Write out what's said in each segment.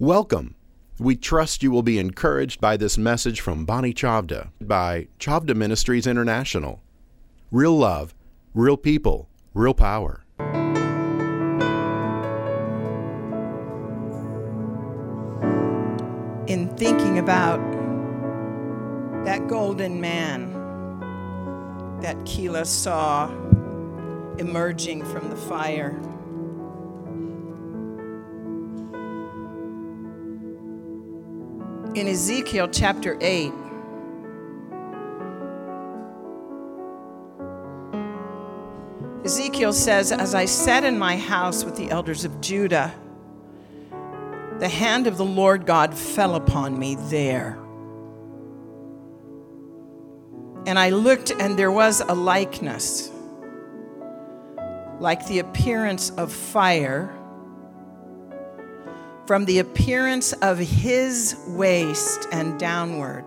Welcome. We trust you will be encouraged by this message from Bonnie Chavda by Chavda Ministries International. Real love, real people, real power. In thinking about that golden man that Keela saw emerging from the fire. In Ezekiel chapter 8, Ezekiel says, As I sat in my house with the elders of Judah, the hand of the Lord God fell upon me there. And I looked, and there was a likeness, like the appearance of fire, from the appearance of his waist and downward,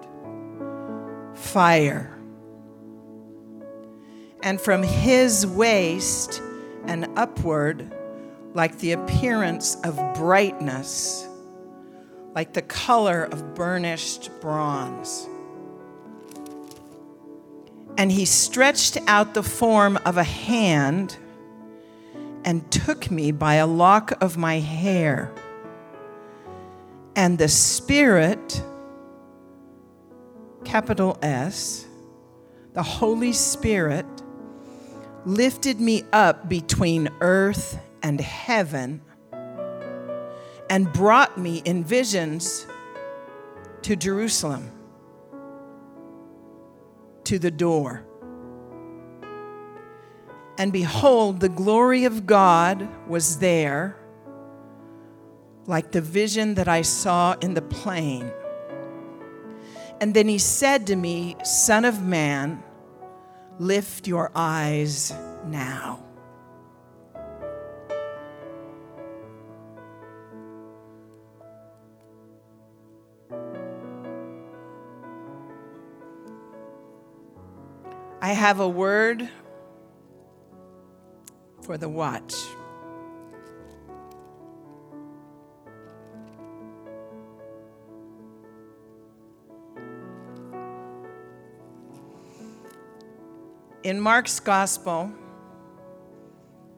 fire. And from his waist and upward, like the appearance of brightness, like the color of burnished bronze. And he stretched out the form of a hand and took me by a lock of my hair. And the Spirit, capital S, the Holy Spirit, lifted me up between earth and heaven and brought me in visions to Jerusalem to the door. And behold, the glory of God was there, like the vision that I saw in the plain. And then he said to me, Son of man, lift your eyes now. I have a word for the watch. In Mark's Gospel,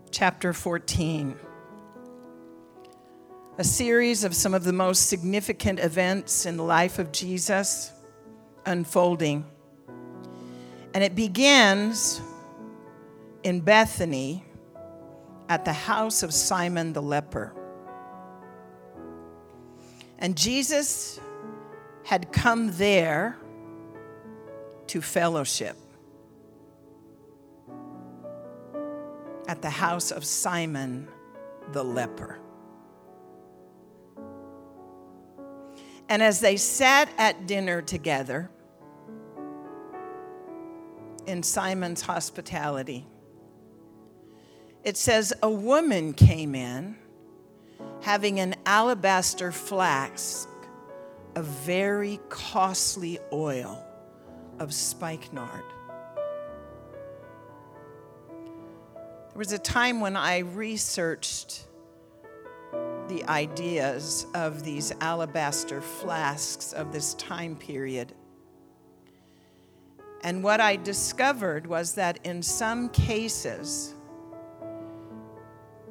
chapter 14, a series of some of the most significant events in the life of Jesus unfolding. And it begins in Bethany at the house of Simon the leper. And Jesus had come there to fellowship at the house of Simon the leper. And as they sat at dinner together in Simon's hospitality, it says, A woman came in having an alabaster flask of very costly oil of spikenard. There was a time when I researched the ideas of these alabaster flasks of this time period. And what I discovered was that in some cases,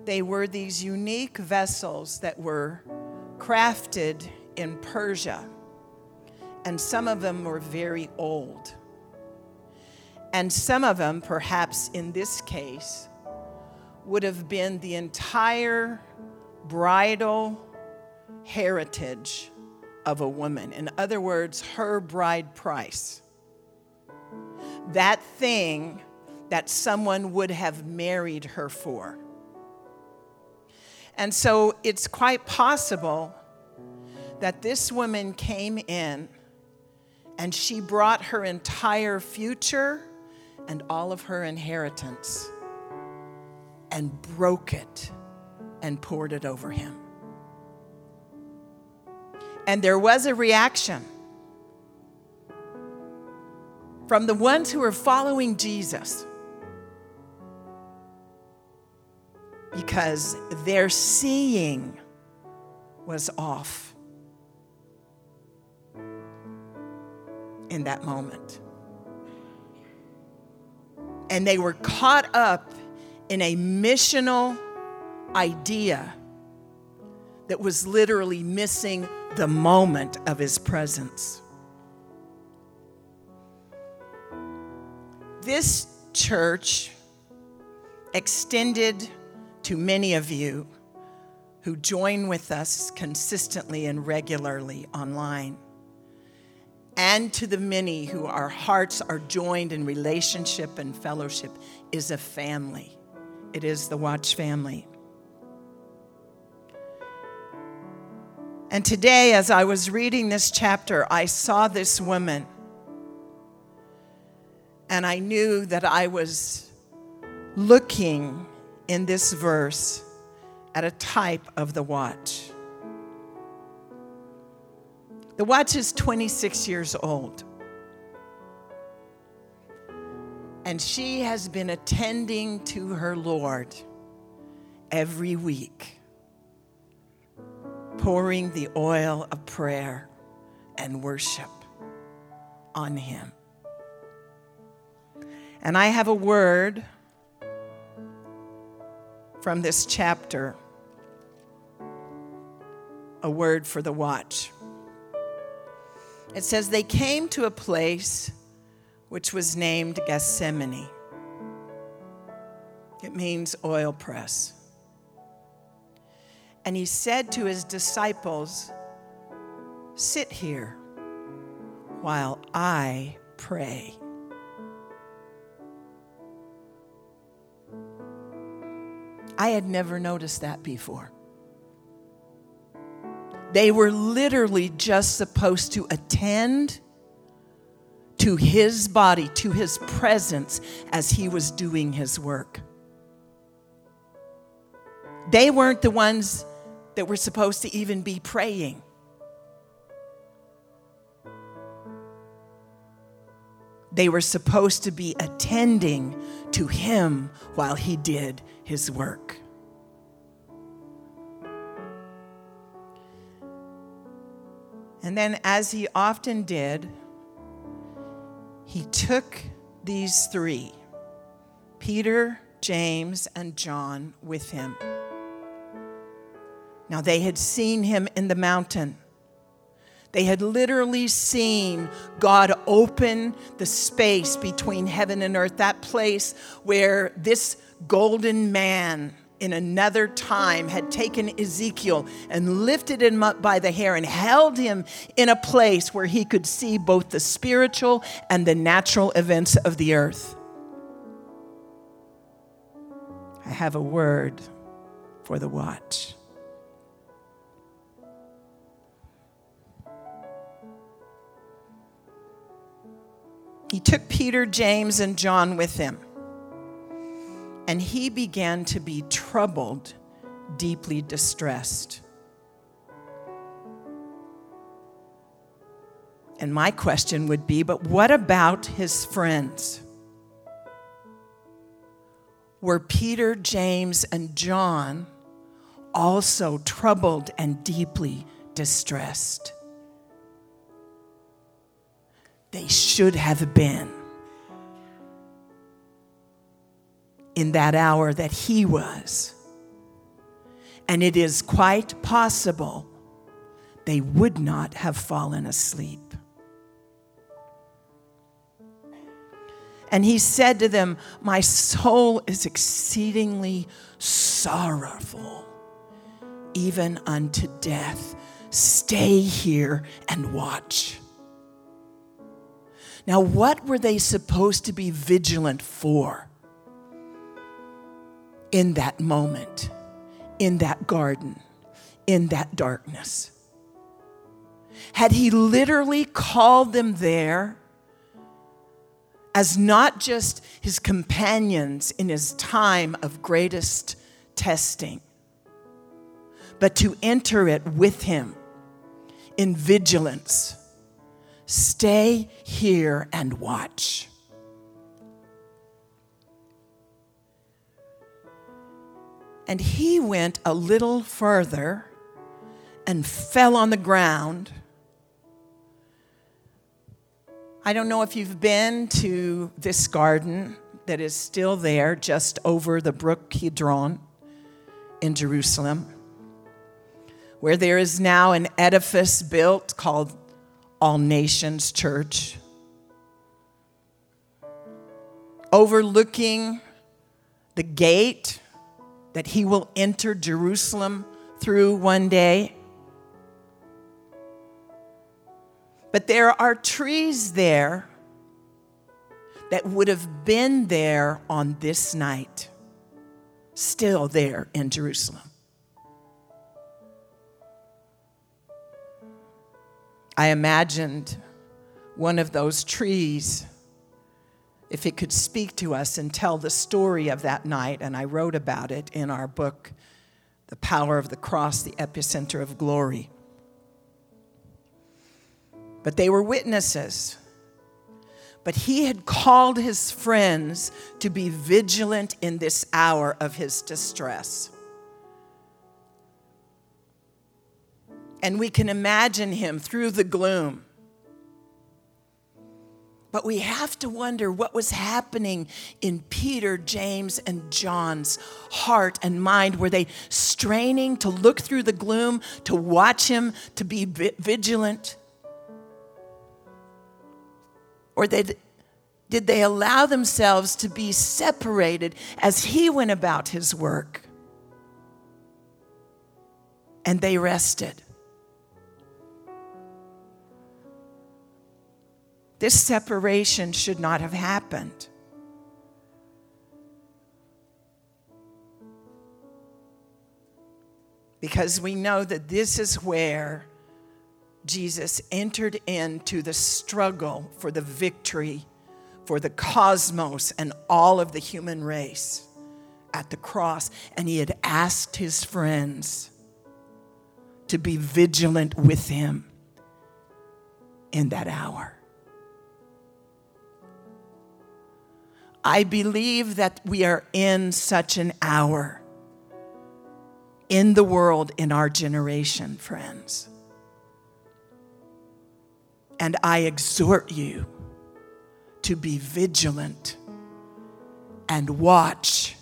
they were these unique vessels that were crafted in Persia, and some of them were very old. And some of them, perhaps in this case, would have been the entire bridal heritage of a woman. In other words, her bride price. That thing that someone would have married her for. And so it's quite possible that this woman came in and she brought her entire future and all of her inheritance and broke it and poured it over him. And there was a reaction from the ones who were following Jesus because their seeing was off in that moment. And they were caught up in a missional idea that was literally missing the moment of his presence. This church extended to many of you who join with us consistently and regularly online, and to the many who our hearts are joined in relationship and fellowship, is a family. It is the Watch family. And today, as I was reading this chapter, I saw this woman, and I knew that I was looking in this verse at a type of the watch. The watch is 26 years old. And she has been attending to her Lord every week, pouring the oil of prayer and worship on him. And I have a word from this chapter a word for the watch. It says, They came to a place which was named Gethsemane. It means oil press. And he said to his disciples, Sit here while I pray. I had never noticed that before. They were literally just supposed to attend to his body, to his presence as he was doing his work. They weren't the ones that were supposed to even be praying. They were supposed to be attending to him while he did his work. And then, as he often did, he took these three Peter, James, and John with him. Now, they had seen him in the mountain. They had literally seen God open the space between heaven and earth, that place where this golden man in another time had taken Ezekiel and lifted him up by the hair and held him in a place where he could see both the spiritual and the natural events of the earth. I have a word for the watch. He took Peter, James, and John with him and he began to be troubled, deeply distressed. And my question would be but what about his friends? Were Peter, James, and John also troubled and deeply distressed? They should have been. In that hour that he was. And it is quite possible they would not have fallen asleep. And he said to them, My soul is exceedingly sorrowful, even unto death. Stay here and watch. Now, what were they supposed to be vigilant for? In that moment, in that garden, in that darkness. Had he literally called them there as not just his companions in his time of greatest testing, but to enter it with him in vigilance. Stay here and watch. And he went a little further and fell on the ground. I don't know if you've been to this garden that is still there just over the brook Kidron in Jerusalem, where there is now an edifice built called All Nations Church, overlooking the gate that he will enter Jerusalem through one day. But there are trees there that would have been there on this night, still there in Jerusalem. I imagined one of those trees, if it could speak to us and tell the story of that night, and I wrote about it in our book, The Power of the Cross, the Epicenter of Glory. But they were witnesses. But he had called his friends to be vigilant in this hour of his distress. And we can imagine him through the gloom. But we have to wonder what was happening in Peter, James, and John's heart and mind. Were they straining to look through the gloom, to watch him, to be vigilant? Or did, did they allow themselves to be separated as he went about his work? And they rested. This separation should not have happened. Because we know that this is where Jesus entered into the struggle for the victory for the cosmos and all of the human race at the cross. And he had asked his friends to be vigilant with him in that hour. I believe that we are in such an hour in the world in our generation, friends. And I exhort you to be vigilant and watch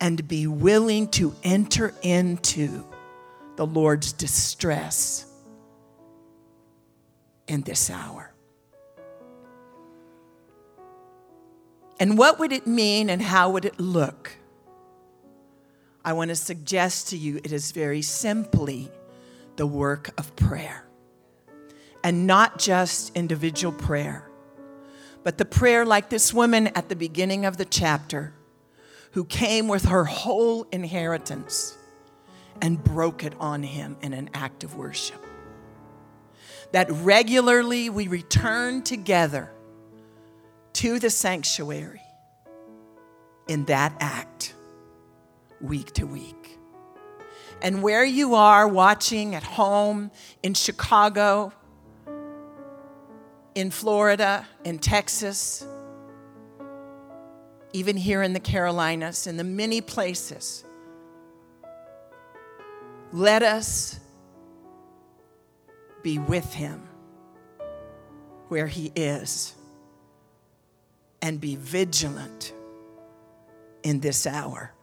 and be willing to enter into the Lord's distress in this hour. And what would it mean and how would it look? I want to suggest to you it is very simply the work of prayer and not just individual prayer, but the prayer like this woman at the beginning of the chapter who came with her whole inheritance and broke it on him in an act of worship. That regularly we return together to the sanctuary in that act week to week. And where you are watching at home in Chicago, in Florida, in Texas, even here in the Carolinas, in the many places. Let us be with him where he is and be vigilant in this hour.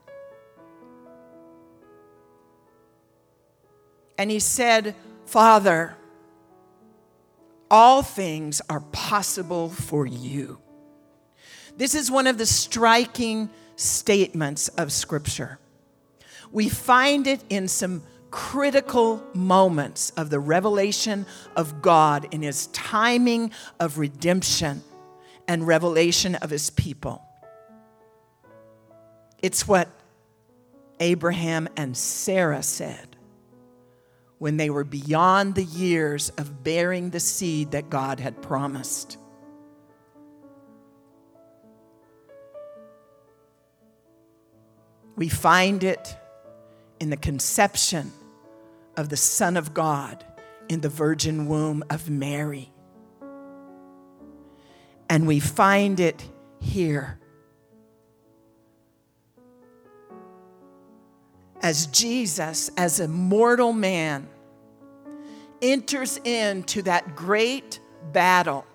And he said, Father, all things are possible for you. This is one of the striking statements of Scripture. We find it in some critical moments of the revelation of God in His timing of redemption and revelation of His people. It's what Abraham and Sarah said when they were beyond the years of bearing the seed that God had promised. We find it in the conception of the Son of God in the virgin womb of Mary. And we find it here as Jesus, as a mortal man, enters into that great battle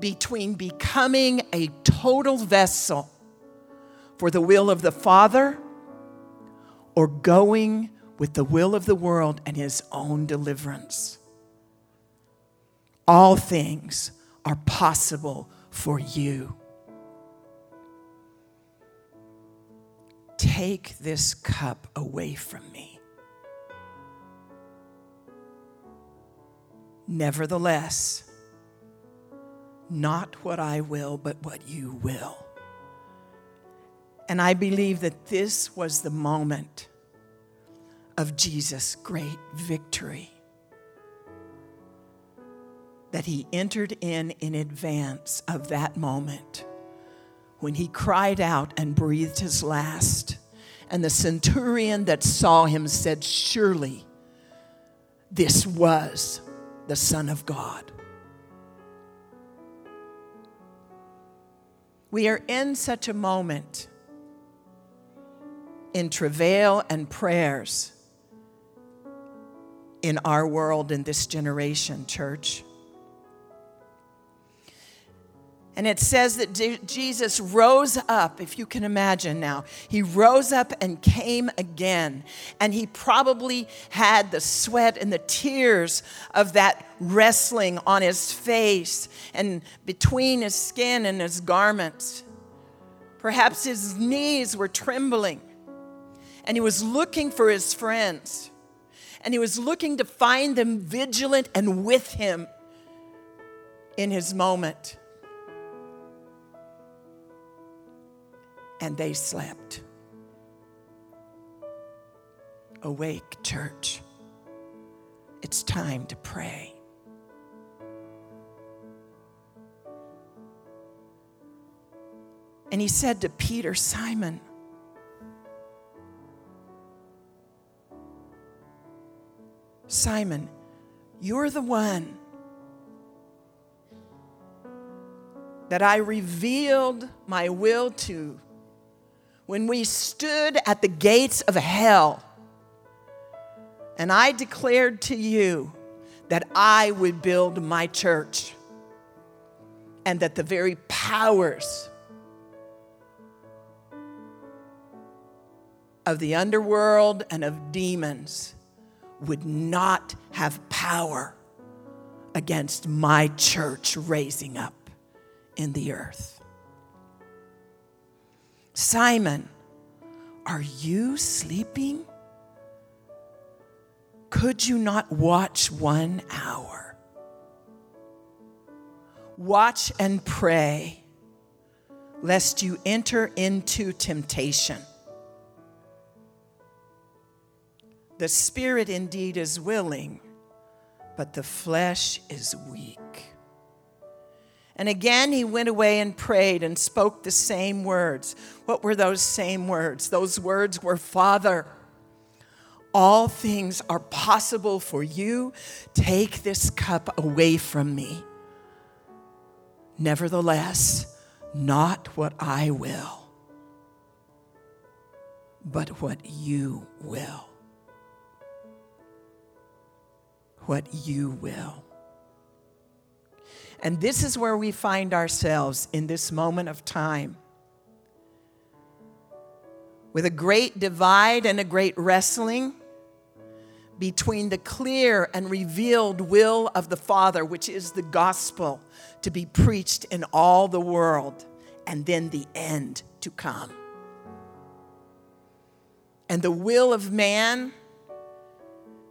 between becoming a total vessel for the will of the Father or going with the will of the world and his own deliverance. All things are possible for you. Take this cup away from me. Nevertheless, not what I will, but what you will. And I believe that this was the moment of Jesus' great victory. That he entered in in advance of that moment when he cried out and breathed his last. And the centurion that saw him said, Surely this was the Son of God. We are in such a moment in travail and prayers in our world in this generation, church. And it says that Jesus rose up, if you can imagine now. He rose up and came again. And he probably had the sweat and the tears of that wrestling on his face and between his skin and his garments. Perhaps his knees were trembling. And he was looking for his friends and he was looking to find them vigilant and with him in his moment. And they slept. Awake, church. It's time to pray. And he said to Peter, Simon, Simon, you're the one that I revealed my will to when we stood at the gates of hell. And I declared to you that I would build my church and that the very powers of the underworld and of demons would not have power against my church raising up in the earth. Simon, are you sleeping? Could you not watch one hour? Watch and pray, lest you enter into temptation. The spirit indeed is willing, but the flesh is weak. And again, he went away and prayed and spoke the same words. What were those same words? Those words were Father, all things are possible for you. Take this cup away from me. Nevertheless, not what I will, but what you will. what you will. And this is where we find ourselves in this moment of time. With a great divide and a great wrestling between the clear and revealed will of the Father, which is the gospel to be preached in all the world, and then the end to come. And the will of man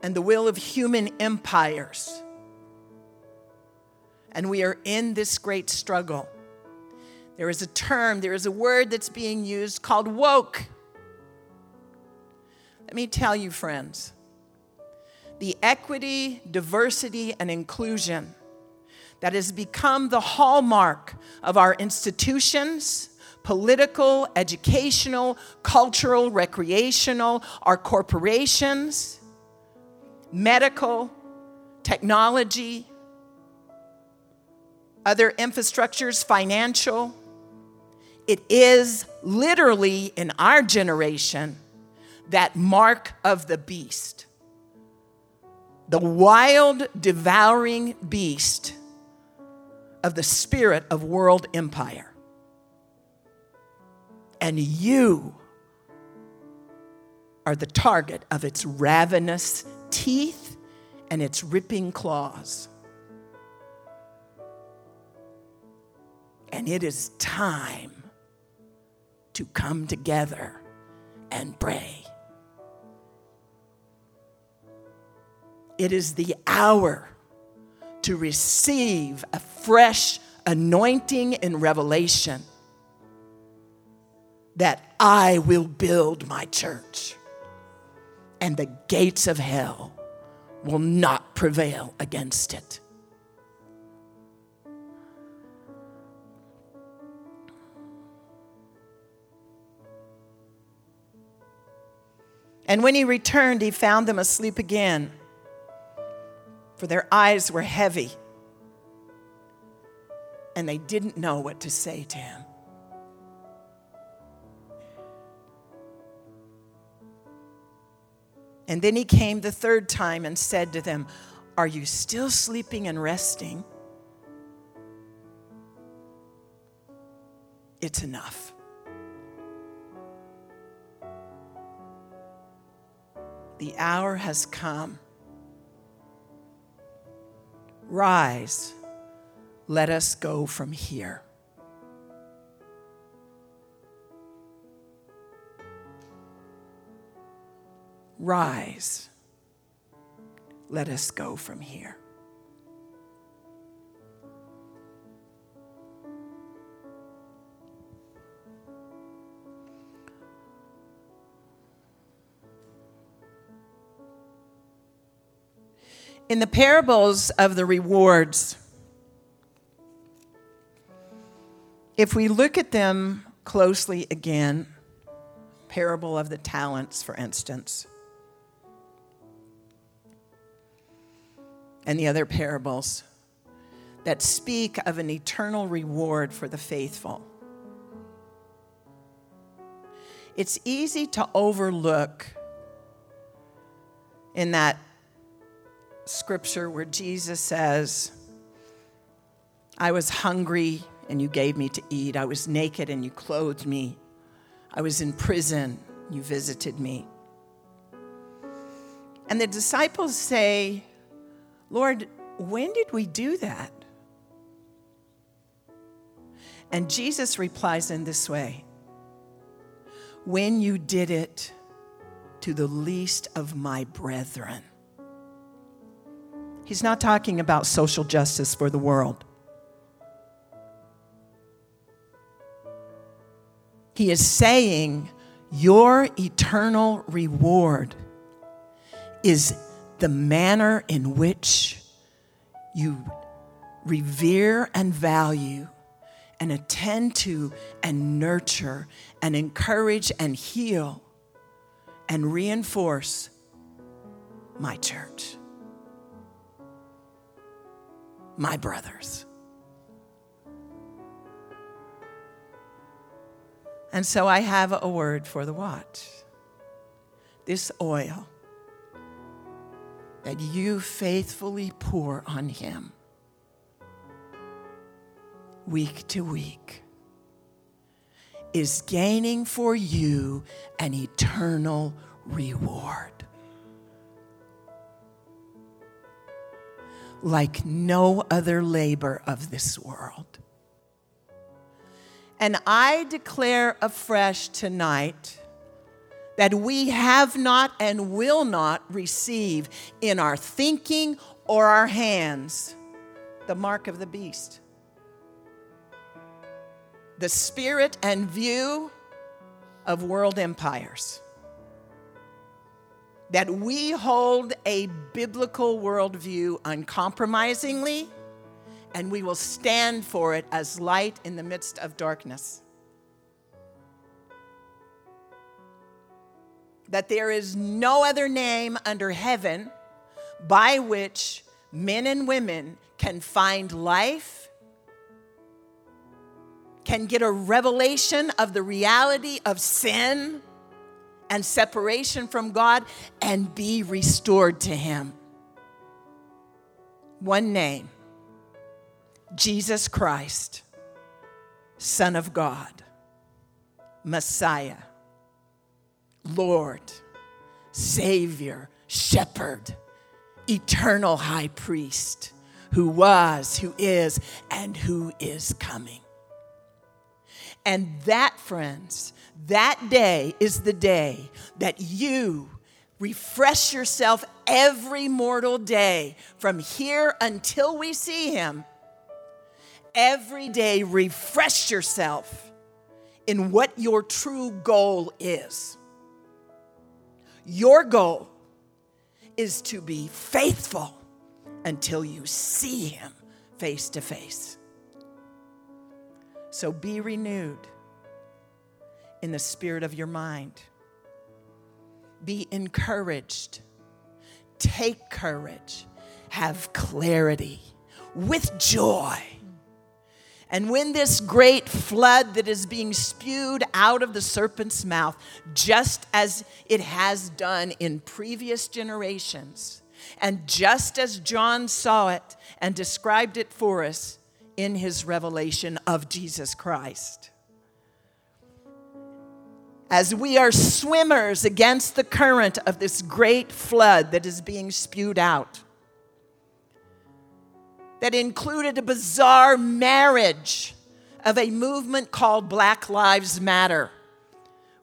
and the will of human empires. And we are in this great struggle. There is a term, there is a word that's being used called woke. Let me tell you, friends, the equity, diversity, and inclusion that has become the hallmark of our institutions, political, educational, cultural, recreational, our corporations medical, technology, other infrastructures, financial. It is literally in our generation that mark of the beast. The wild, devouring beast of the spirit of world empire. And you are the target of its ravenous teeth and its ripping claws. And it is time to come together and pray. It is the hour to receive a fresh anointing and revelation that I will build my church and the gates of hell will not prevail against it. And when he returned, he found them asleep again, for their eyes were heavy, and they didn't know what to say to him. And then he came the third time and said to them, Are you still sleeping and resting? It's enough. The hour has come. Rise, let us go from here. Rise, let us go from here. In the parables of the rewards, if we look at them closely again, parable of the talents, for instance, and the other parables that speak of an eternal reward for the faithful. It's easy to overlook in that scripture where Jesus says, I was hungry and you gave me to eat. I was naked and you clothed me. I was in prison, you visited me. And the disciples say, Lord, when did we do that? And Jesus replies in this way When you did it to the least of my brethren. He's not talking about social justice for the world. He is saying, Your eternal reward is the manner in which you revere and value and attend to and nurture and encourage and heal and reinforce my church, my brothers. And so I have a word for the watch. This oil that you faithfully pour on Him week to week is gaining for you an eternal reward. Like no other labor of this world. And I declare afresh tonight that we have not and will not receive in our thinking or our hands the mark of the beast. The spirit and view of world empires. That we hold a biblical worldview uncompromisingly, and we will stand for it as light in the midst of darkness. that there is no other name under heaven by which men and women can find life, can get a revelation of the reality of sin and separation from God, and be restored to Him. One name Jesus Christ, Son of God, Messiah, Lord, Savior, Shepherd, eternal high priest, who was, who is, and who is coming. And that, friends, that day is the day that you refresh yourself every mortal day from here until we see him. Every day, refresh yourself in what your true goal is. Your goal is to be faithful until you see him face to face. So be renewed in the spirit of your mind. Be encouraged. Take courage. Have clarity with joy. And when this great flood that is being spewed out of the serpent's mouth, just as it has done in previous generations, and just as John saw it and described it for us in his revelation of Jesus Christ. As we are swimmers against the current of this great flood that is being spewed out, that included a bizarre marriage of a movement called Black Lives Matter,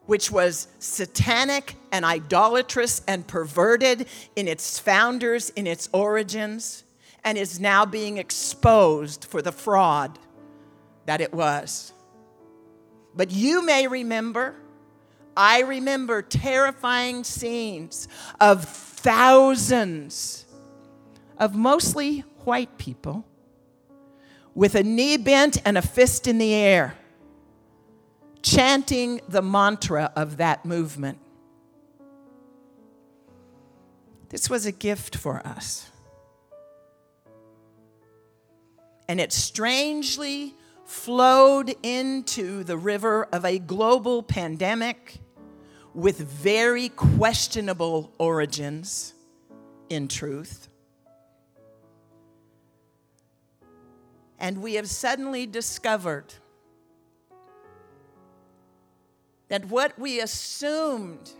which was satanic and idolatrous and perverted in its founders, in its origins and is now being exposed for the fraud that it was. But you may remember, I remember terrifying scenes of thousands of mostly white people with a knee bent and a fist in the air, chanting the mantra of that movement. This was a gift for us. And it strangely flowed into the river of a global pandemic with very questionable origins, in truth. And we have suddenly discovered that what we assumed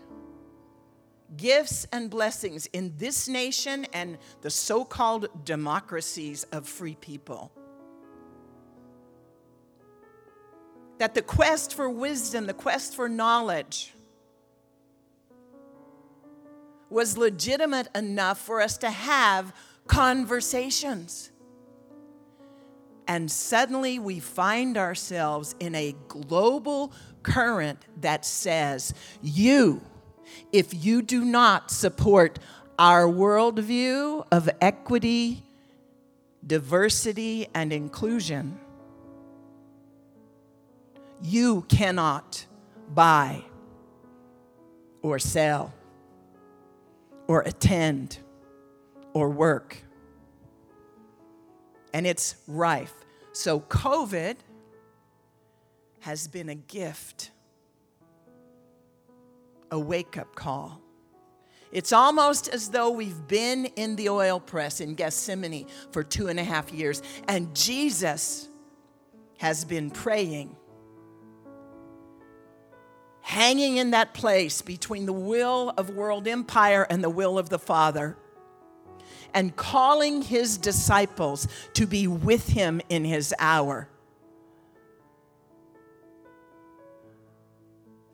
gifts and blessings in this nation and the so called democracies of free people that the quest for wisdom, the quest for knowledge, was legitimate enough for us to have conversations. And suddenly we find ourselves in a global current that says, You, if you do not support our worldview of equity, diversity, and inclusion, you cannot buy or sell or attend or work. And it's rife. So, COVID has been a gift, a wake up call. It's almost as though we've been in the oil press in Gethsemane for two and a half years, and Jesus has been praying hanging in that place between the will of world empire and the will of the Father, and calling his disciples to be with him in his hour.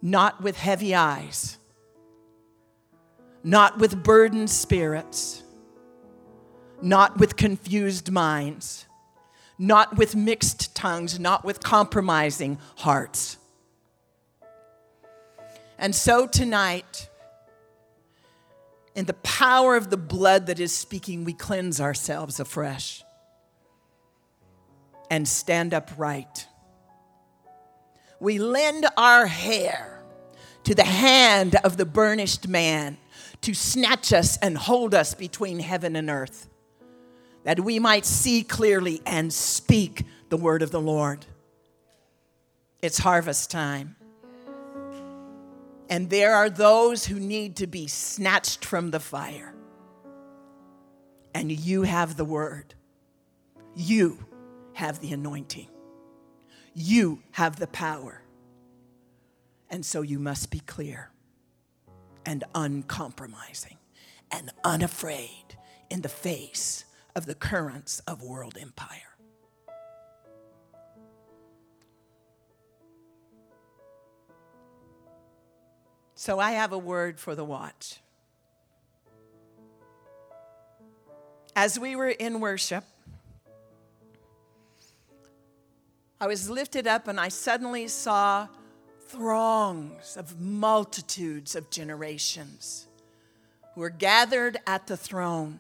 Not with heavy eyes, not with burdened spirits, not with confused minds, not with mixed tongues, not with compromising hearts and so tonight, in the power of the blood that is speaking, we cleanse ourselves afresh and stand upright. We lend our hair to the hand of the burnished man to snatch us and hold us between heaven and earth, that we might see clearly and speak the word of the Lord. It's harvest time. And there are those who need to be snatched from the fire. And you have the word. You have the anointing, you have the power. And so you must be clear and uncompromising and unafraid in the face of the currents of world empire. So I have a word for the watch. As we were in worship, I was lifted up and I suddenly saw throngs of multitudes of generations who are gathered at the throne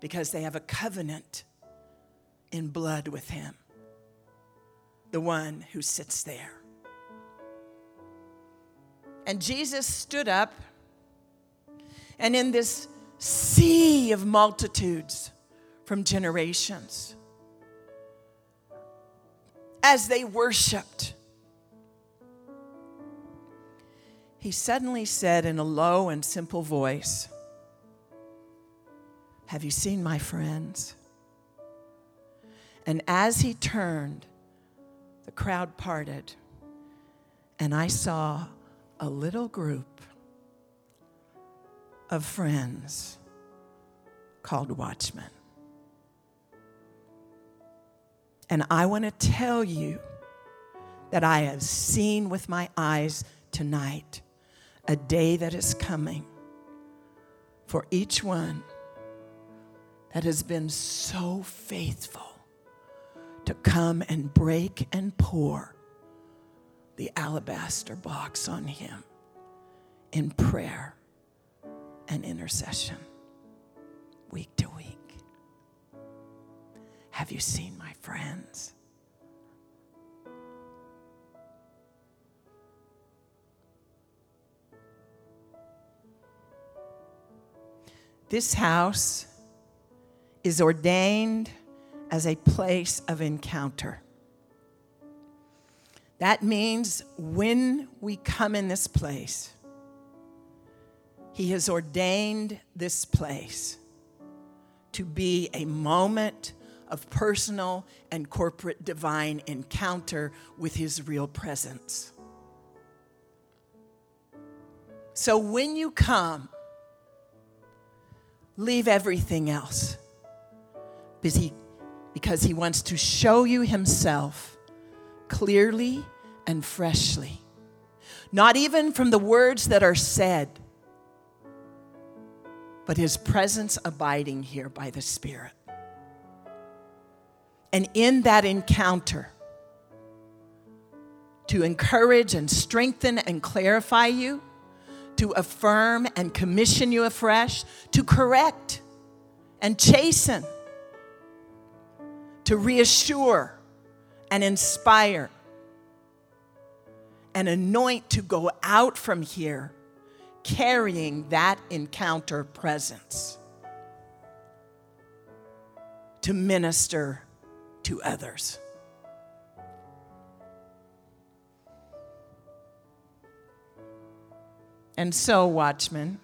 because they have a covenant in blood with Him, the one who sits there. And Jesus stood up, and in this sea of multitudes from generations, as they worshiped, he suddenly said in a low and simple voice, Have you seen my friends? And as he turned, the crowd parted, and I saw a little group of friends called watchmen. And I want to tell you that I have seen with my eyes tonight a day that is coming for each one that has been so faithful to come and break and pour the alabaster box on him in prayer and intercession week to week. Have you seen my friends? This house is ordained as a place of encounter. That means when we come in this place, He has ordained this place to be a moment of personal and corporate divine encounter with His real presence. So when you come, leave everything else because he, because he wants to show you himself clearly and freshly. Not even from the words that are said, but his presence abiding here by the Spirit. And in that encounter, to encourage and strengthen and clarify you, to affirm and commission you afresh, to correct and chasten, to reassure and inspire and anoint to go out from here carrying that encounter presence to minister to others. And so, watchmen,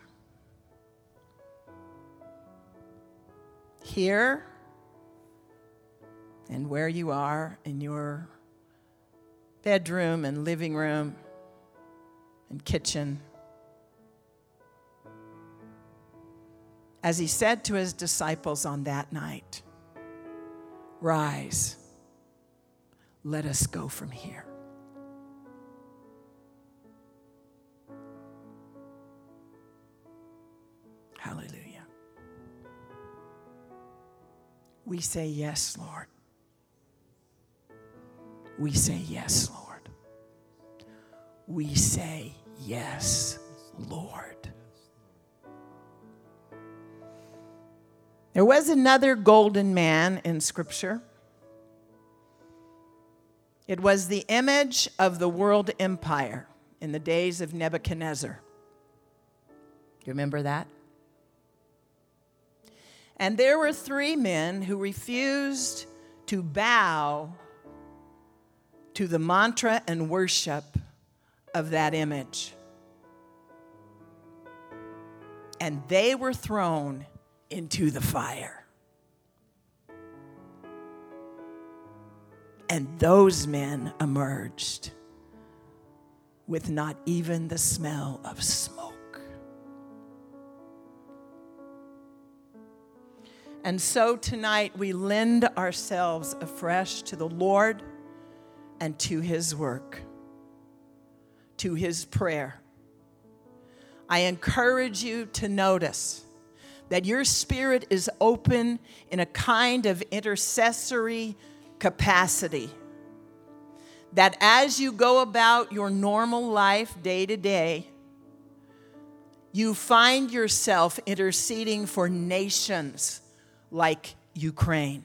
here and where you are in your bedroom and living room and kitchen, as he said to his disciples on that night, Rise, let us go from here. Hallelujah. We say, Yes, Lord. We say, Yes, Lord. We say, Yes, Lord. There was another golden man in Scripture. It was the image of the world empire in the days of Nebuchadnezzar. You remember that? And there were three men who refused to bow to the mantra and worship of that image. And they were thrown into the fire. And those men emerged with not even the smell of smoke. And so tonight we lend ourselves afresh to the Lord and to His work, to His prayer. I encourage you to notice that your spirit is open in a kind of intercessory capacity. That as you go about your normal life day to day, you find yourself interceding for nations like Ukraine,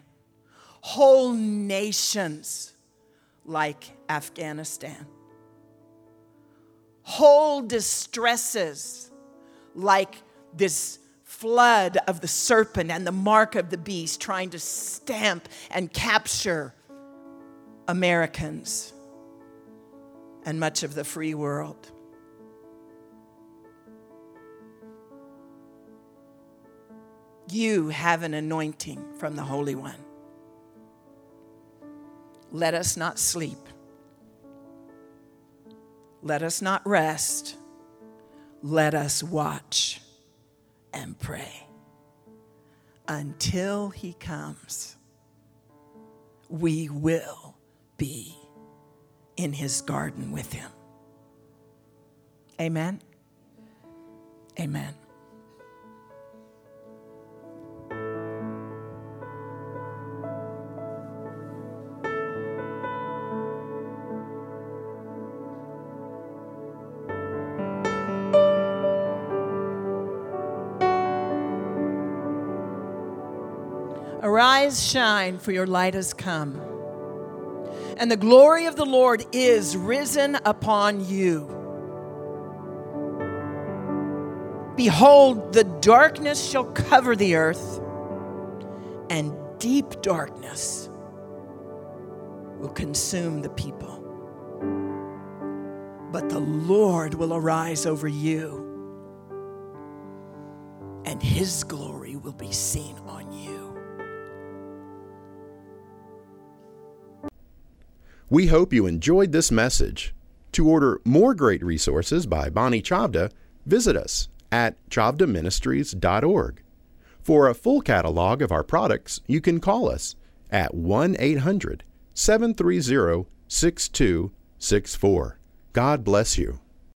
whole nations like Afghanistan, whole distresses like this flood of the serpent and the mark of the beast trying to stamp and capture Americans and much of the free world. You have an anointing from the Holy One. Let us not sleep. Let us not rest. Let us watch and pray until he comes. We will be in his garden with him. Amen. Amen. Shine, for your light has come. And the glory of the Lord is risen upon you. Behold, the darkness shall cover the earth, and deep darkness will consume the people. But the Lord will arise over you, and his glory will be seen We hope you enjoyed this message. To order more great resources by Bonnie Chavda, visit us at chavdaministries.org. For a full catalog of our products, you can call us at 1 800 730 6264. God bless you.